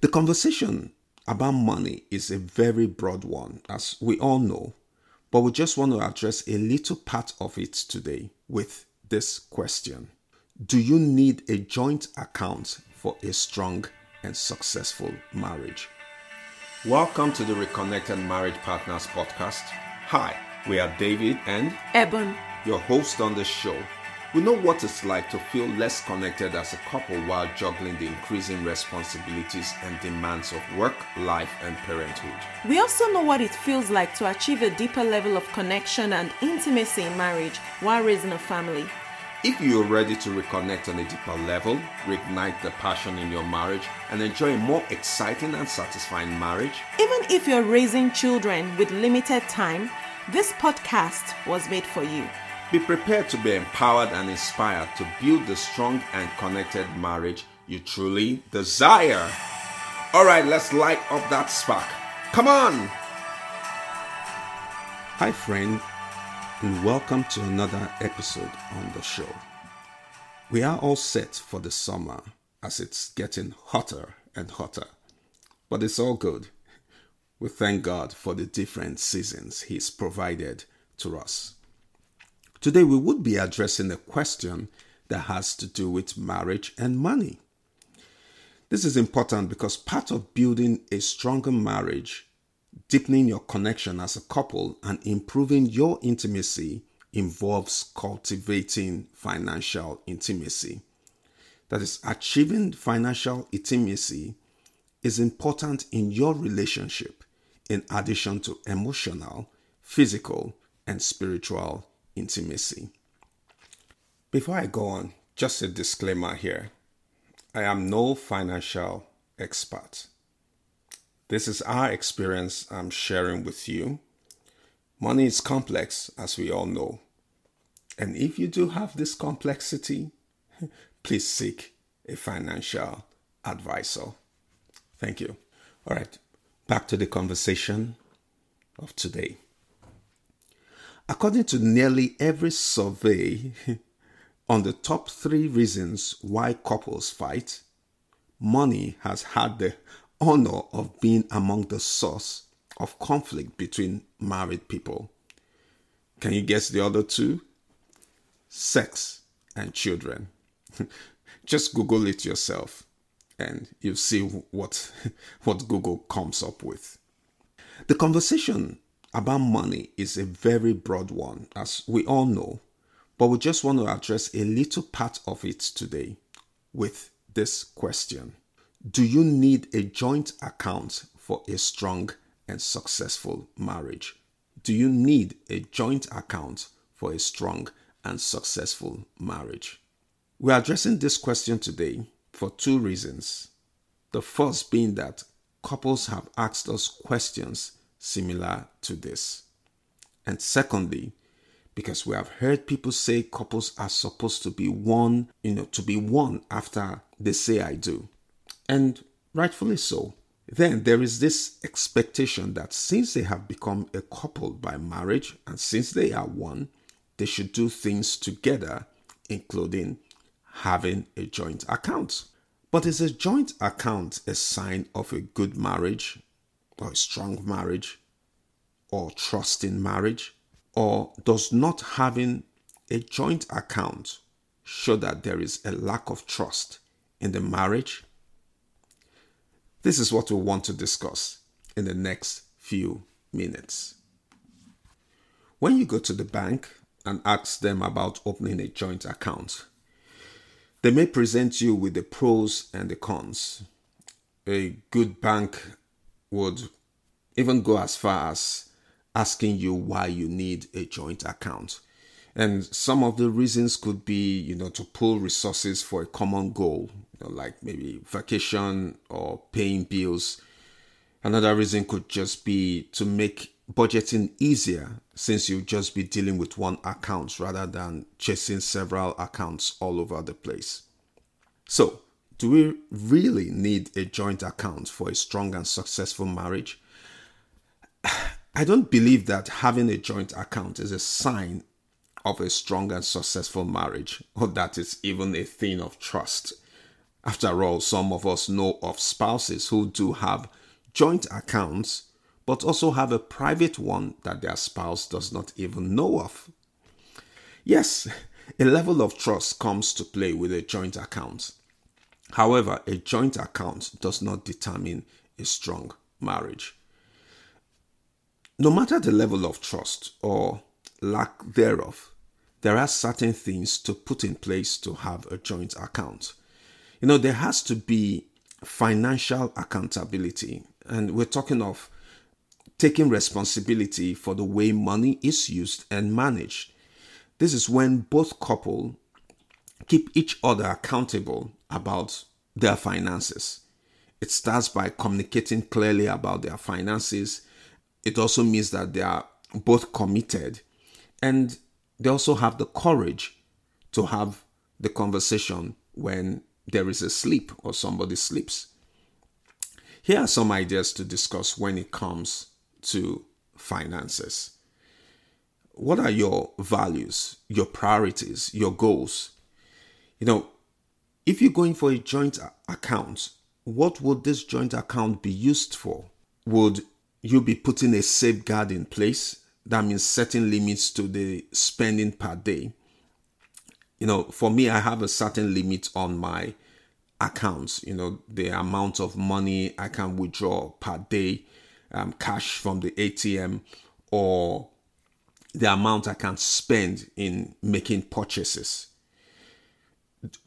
The conversation about money is a very broad one, as we all know, but we just want to address a little part of it today with this question Do you need a joint account for a strong and successful marriage? Welcome to the Reconnected Marriage Partners podcast. Hi, we are David and Eben, your host on the show. We know what it's like to feel less connected as a couple while juggling the increasing responsibilities and demands of work, life, and parenthood. we also know what it feels like to achieve a deeper level of connection and intimacy in marriage while raising a family. If you're ready to reconnect on a deeper level, reignite the passion in your marriage, and enjoy a more exciting and satisfying marriage, Even if you're raising children with limited time, this podcast was made for you. Be prepared to be empowered and inspired to build the strong and connected marriage you truly desire. All right, let's light up that spark. Come on! Hi, friend, and welcome to another episode on the show. We are all set for the summer as it's getting hotter and hotter, but it's all good. We thank God for the different seasons He's provided to us. Today, we would be addressing a question that has to do with marriage and money. This is important because part of building a stronger marriage, deepening your connection as a couple, and improving your intimacy involves cultivating financial intimacy. That is, achieving financial intimacy is important in your relationship in addition to emotional, physical, and spiritual intimacy. Before I go on, just a disclaimer here I am no financial expert. This is our experience I'm sharing with you. Money is complex, as we all know. And if you do have this complexity, please seek a financial advisor. Thank you. All right, back to the conversation of today. According to nearly every survey on the top three reasons why couples fight, money has had the honor of being among the source of conflict between married people. Can you guess the other two? Sex and children. Just Google it yourself and you'll see what, what Google comes up with. The conversation about money is a very broad one, as we all know, but we just want to address a little part of it today with this question Do you need a joint account for a strong and successful marriage? Do you need a joint account for a strong and successful marriage? We're addressing this question today for two reasons. The first being that couples have asked us questions similar to this. And secondly, because we have heard people say couples are supposed to be one, you know, to be one after they say I do. And rightfully so. Then there is this expectation that since they have become a couple by marriage and since they are one, they should do things together, including having a joint account. But is a joint account a sign of a good marriage or a strong marriage or trusting marriage? Or does not having a joint account show that there is a lack of trust in the marriage? This is what we want to discuss in the next few minutes. When you go to the bank and ask them about opening a joint account, they may present you with the pros and the cons. A good bank would even go as far as asking you why you need a joint account. And some of the reasons could be, you know, to pool resources for a common goal, you know, like maybe vacation or paying bills. Another reason could just be to make budgeting easier since you'll just be dealing with one account rather than chasing several accounts all over the place. So, do we really need a joint account for a strong and successful marriage? I don't believe that having a joint account is a sign of a strong and successful marriage or that it's even a thing of trust. After all, some of us know of spouses who do have joint accounts, but also have a private one that their spouse does not even know of. Yes, a level of trust comes to play with a joint account. However, a joint account does not determine a strong marriage. No matter the level of trust or lack thereof, there are certain things to put in place to have a joint account. You know, there has to be financial accountability, and we're talking of taking responsibility for the way money is used and managed. This is when both couple keep each other accountable about their finances. It starts by communicating clearly about their finances. It also means that they are both committed and they also have the courage to have the conversation when there is a sleep or somebody sleeps. Here are some ideas to discuss when it comes to finances. What are your values, your priorities, your goals? You know, if you're going for a joint account, what would this joint account be used for? Would you be putting a safeguard in place? That means setting limits to the spending per day. You know, for me, I have a certain limit on my accounts, you know, the amount of money I can withdraw per day, um, cash from the ATM, or the amount I can spend in making purchases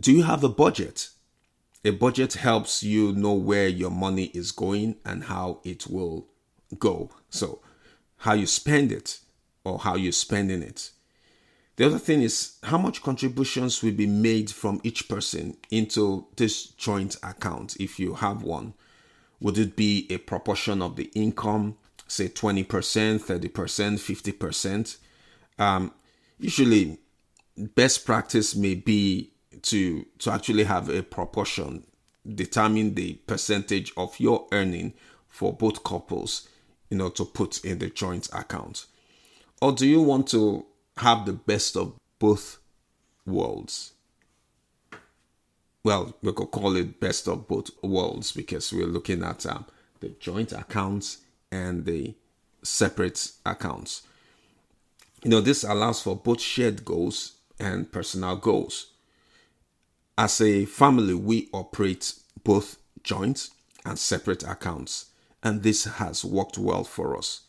do you have a budget? A budget helps you know where your money is going and how it will go. So, how you spend it or how you're spending it. The other thing is how much contributions will be made from each person into this joint account if you have one. Would it be a proportion of the income, say 20%, 30%, 50%? Um, usually, best practice may be to to actually have a proportion determine the percentage of your earning for both couples you know to put in the joint account. Or do you want to have the best of both worlds? Well we could call it best of both worlds because we're looking at um, the joint accounts and the separate accounts. You know this allows for both shared goals and personal goals as a family, we operate both joint and separate accounts, and this has worked well for us.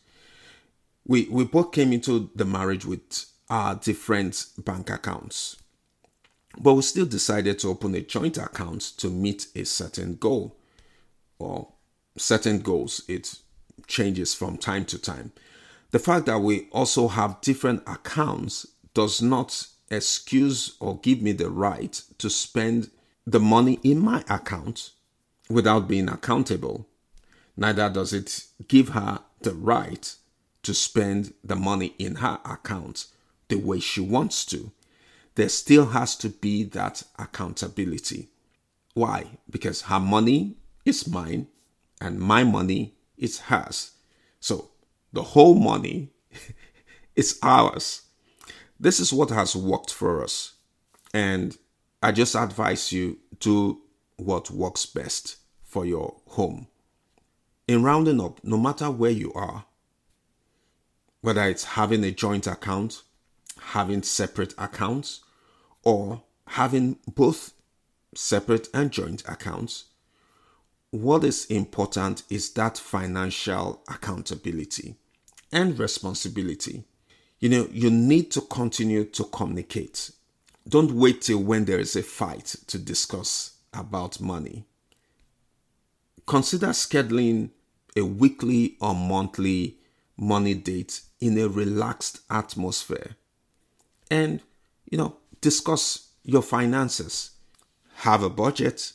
We, we both came into the marriage with our different bank accounts, but we still decided to open a joint account to meet a certain goal or certain goals. It changes from time to time. The fact that we also have different accounts does not excuse or give me the right to spend the money in my account without being accountable. Neither does it give her the right to spend the money in her account the way she wants to. There still has to be that accountability. Why? Because her money is mine and my money is hers. So the whole money is ours. This is what has worked for us. And I just advise you do what works best for your home. In rounding up, no matter where you are, whether it's having a joint account, having separate accounts, or having both separate and joint accounts, what is important is that financial accountability and responsibility you know, you need to continue to communicate. Don't wait till when there is a fight to discuss about money. Consider scheduling a weekly or monthly money date in a relaxed atmosphere and, you know, discuss your finances. Have a budget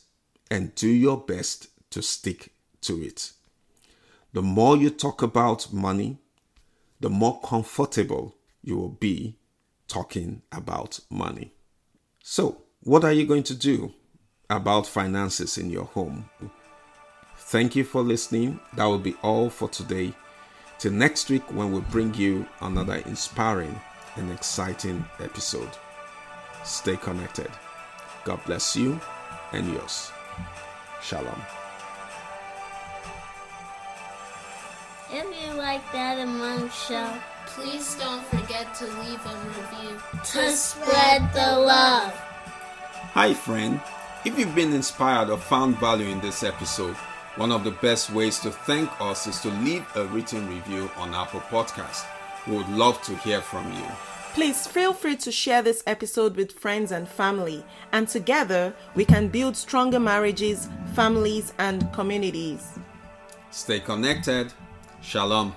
and do your best to stick to it. The more you talk about money, the more comfortable you will be talking about money. So, what are you going to do about finances in your home? Thank you for listening. That will be all for today. Till next week, when we bring you another inspiring and exciting episode. Stay connected. God bless you and yours. Shalom. If you like that among show, Please don't forget to leave a review. to spread the love. Hi, friend. If you've been inspired or found value in this episode, one of the best ways to thank us is to leave a written review on Apple Podcast. We would love to hear from you. Please feel free to share this episode with friends and family, and together we can build stronger marriages, families, and communities. Stay connected. Shalom.